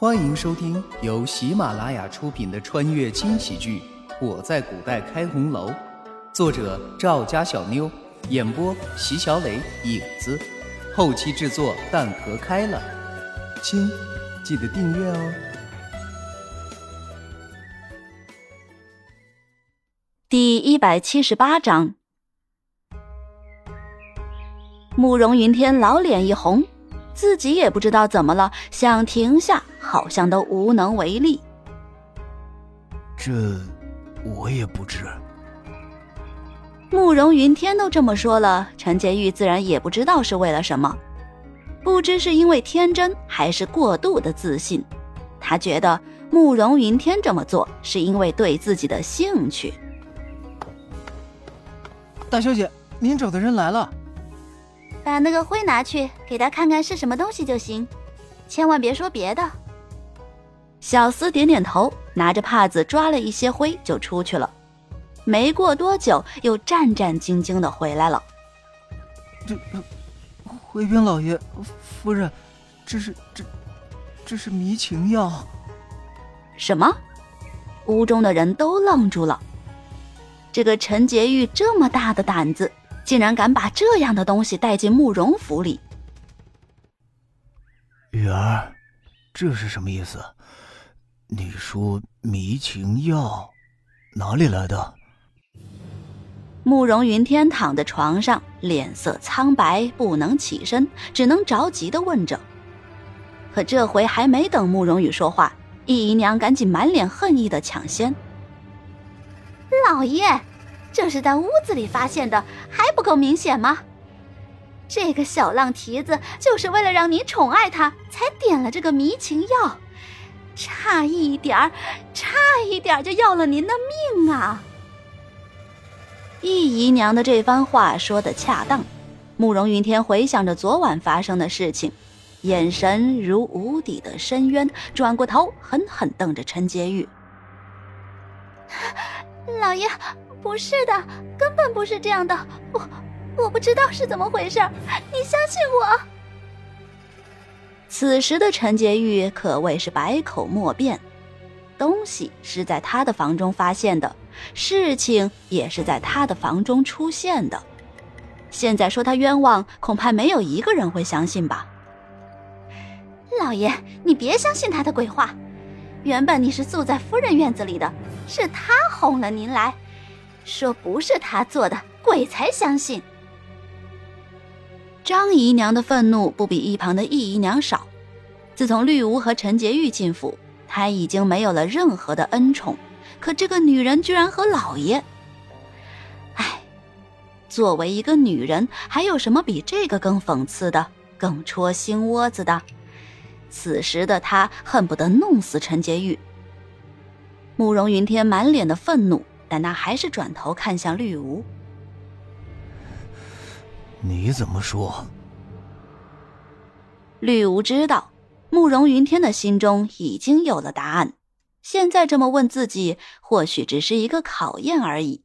欢迎收听由喜马拉雅出品的穿越轻喜剧《我在古代开红楼》，作者赵家小妞，演播席小磊、影子，后期制作蛋壳开了。亲，记得订阅哦。第一百七十八章，慕容云天老脸一红，自己也不知道怎么了，想停下，好像都无能为力。这我也不知。慕容云天都这么说了，陈洁玉自然也不知道是为了什么，不知是因为天真还是过度的自信，他觉得慕容云天这么做是因为对自己的兴趣。大小姐，您找的人来了。把那个灰拿去，给他看看是什么东西就行，千万别说别的。小厮点点头，拿着帕子抓了一些灰就出去了。没过多久，又战战兢兢的回来了。这，回禀老爷夫人，这是这，这是迷情药。什么？屋中的人都愣住了。这个陈洁玉这么大的胆子，竟然敢把这样的东西带进慕容府里。雨儿，这是什么意思？你说迷情药哪里来的？慕容云天躺在床上，脸色苍白，不能起身，只能着急的问着。可这回还没等慕容羽说话，易姨娘赶紧满脸恨意的抢先。老爷，这是在屋子里发现的，还不够明显吗？这个小浪蹄子就是为了让您宠爱他，才点了这个迷情药，差一点儿，差一点儿就要了您的命啊！易姨娘的这番话说的恰当，慕容云天回想着昨晚发生的事情，眼神如无底的深渊，转过头狠狠瞪着陈洁玉。老爷，不是的，根本不是这样的。我我不知道是怎么回事，你相信我。此时的陈洁玉可谓是百口莫辩，东西是在他的房中发现的，事情也是在他的房中出现的。现在说他冤枉，恐怕没有一个人会相信吧。老爷，你别相信他的鬼话。原本你是住在夫人院子里的，是他哄了您来，说不是他做的，鬼才相信。张姨娘的愤怒不比一旁的易姨娘少。自从绿芜和陈洁玉进府，她已经没有了任何的恩宠，可这个女人居然和老爷……哎，作为一个女人，还有什么比这个更讽刺的、更戳心窝子的？此时的他恨不得弄死陈洁玉。慕容云天满脸的愤怒，但他还是转头看向绿芜。你怎么说？绿芜知道慕容云天的心中已经有了答案，现在这么问自己，或许只是一个考验而已。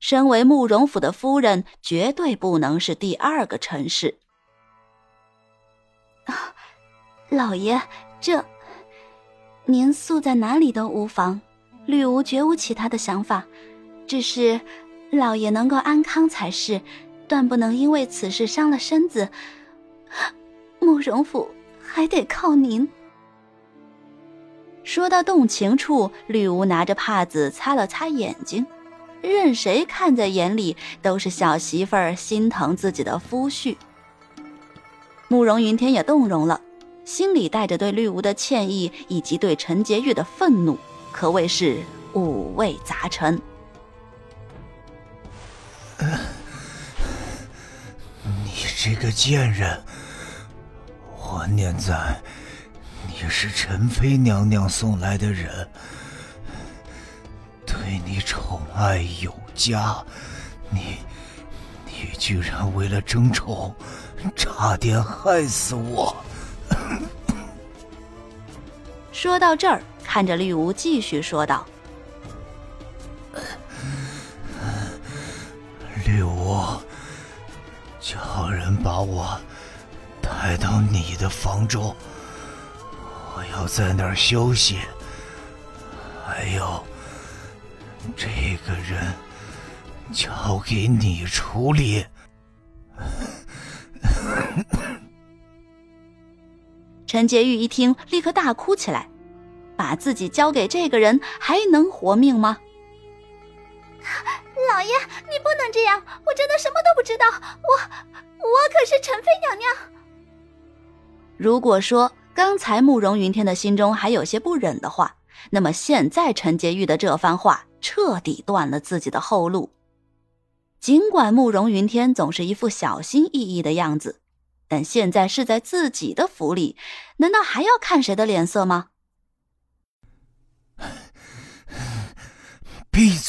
身为慕容府的夫人，绝对不能是第二个陈氏。啊。老爷，这您宿在哪里都无妨，绿芜绝无其他的想法，只是老爷能够安康才是，断不能因为此事伤了身子。慕容府还得靠您。说到动情处，绿芜拿着帕子擦了擦眼睛，任谁看在眼里都是小媳妇儿心疼自己的夫婿。慕容云天也动容了。心里带着对绿芜的歉意，以及对陈洁玉的愤怒，可谓是五味杂陈。你这个贱人！我念在你是陈妃娘娘送来的人，对你宠爱有加，你你居然为了争宠，差点害死我！说到这儿，看着绿芜，继续说道：“绿芜，叫人把我抬到你的房中，我要在那儿休息。还有，这个人交给你处理。陈洁玉一听，立刻大哭起来，把自己交给这个人，还能活命吗？老爷，你不能这样！我真的什么都不知道，我我可是陈妃娘娘。如果说刚才慕容云天的心中还有些不忍的话，那么现在陈洁玉的这番话彻底断了自己的后路。尽管慕容云天总是一副小心翼翼的样子，但现在是在自己的府里，难道还要看谁的脸色吗？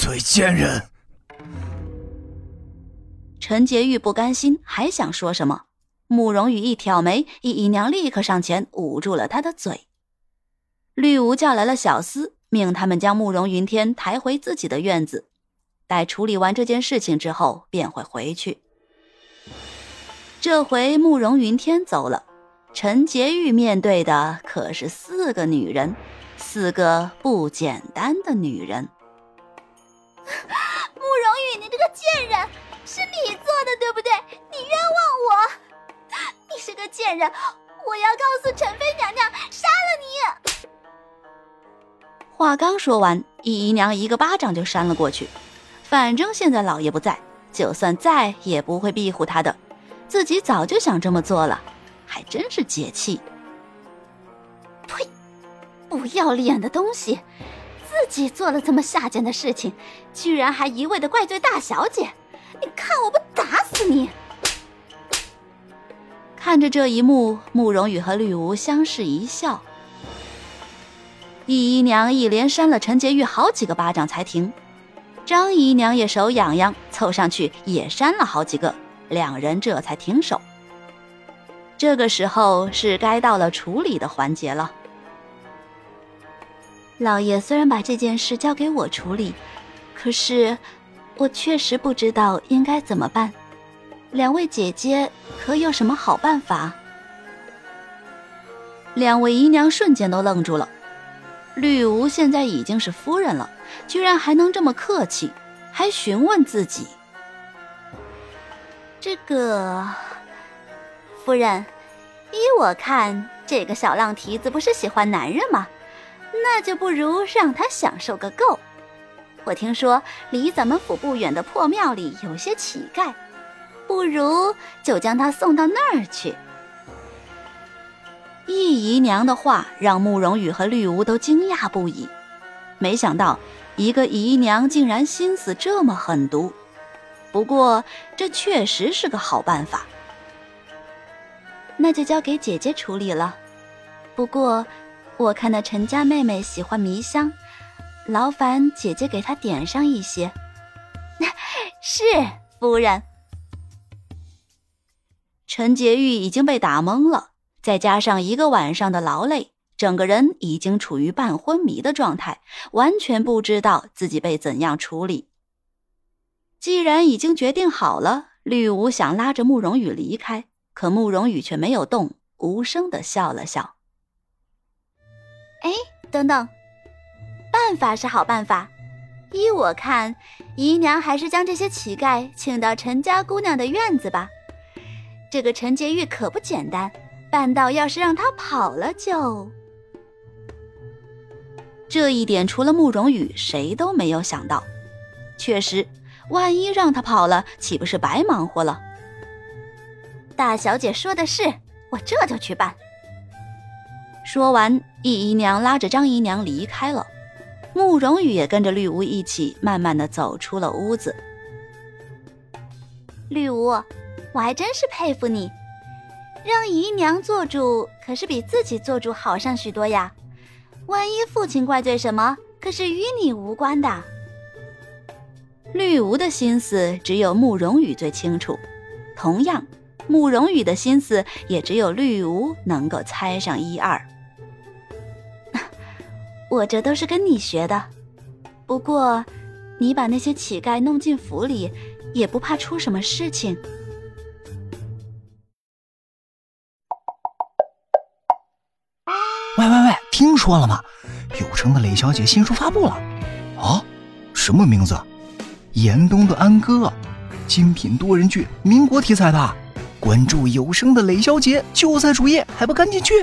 嘴，贱人！陈洁玉不甘心，还想说什么。慕容羽一挑眉，一姨娘立刻上前捂住了他的嘴。绿芜叫来了小厮，命他们将慕容云天抬回自己的院子。待处理完这件事情之后，便会回去。这回慕容云天走了，陈洁玉面对的可是四个女人，四个不简单的女人。慕容羽，你这个贱人！是你做的，对不对？你冤枉我！你是个贱人！我要告诉陈妃娘娘，杀了你！话刚说完，易姨娘一个巴掌就扇了过去。反正现在老爷不在，就算在也不会庇护他的。自己早就想这么做了，还真是解气。呸！不要脸的东西！自己做了这么下贱的事情，居然还一味的怪罪大小姐！你看我不打死你！看着这一幕，慕容羽和绿芜相视一笑。易姨娘一连扇了陈洁玉好几个巴掌才停，张姨娘也手痒痒，凑上去也扇了好几个，两人这才停手。这个时候是该到了处理的环节了。老爷虽然把这件事交给我处理，可是……我确实不知道应该怎么办，两位姐姐可有什么好办法？两位姨娘瞬间都愣住了。绿芜现在已经是夫人了，居然还能这么客气，还询问自己。这个夫人，依我看，这个小浪蹄子不是喜欢男人吗？那就不如让他享受个够。我听说离咱们府不远的破庙里有些乞丐，不如就将他送到那儿去。易姨娘的话让慕容羽和绿芜都惊讶不已，没想到一个姨娘竟然心思这么狠毒。不过这确实是个好办法，那就交给姐姐处理了。不过我看那陈家妹妹喜欢迷香。劳烦姐姐给她点上一些。是夫人。陈洁玉已经被打懵了，再加上一个晚上的劳累，整个人已经处于半昏迷的状态，完全不知道自己被怎样处理。既然已经决定好了，绿芜想拉着慕容羽离开，可慕容羽却没有动，无声的笑了笑。哎，等等。办法是好办法，依我看，姨娘还是将这些乞丐请到陈家姑娘的院子吧。这个陈洁玉可不简单，办到要是让他跑了，就……这一点除了慕容羽，谁都没有想到。确实，万一让他跑了，岂不是白忙活了？大小姐说的是，我这就去办。说完，易姨娘拉着张姨娘离开了。慕容羽也跟着绿芜一起，慢慢的走出了屋子。绿芜，我还真是佩服你，让姨娘做主，可是比自己做主好上许多呀。万一父亲怪罪什么，可是与你无关的。绿芜的心思只有慕容羽最清楚，同样，慕容羽的心思也只有绿芜能够猜上一二。我这都是跟你学的，不过，你把那些乞丐弄进府里，也不怕出什么事情。喂喂喂，听说了吗？有声的雷小姐新书发布了。啊，什么名字？严冬的安哥，精品多人剧，民国题材的。关注有声的雷小姐就在主页，还不赶紧去！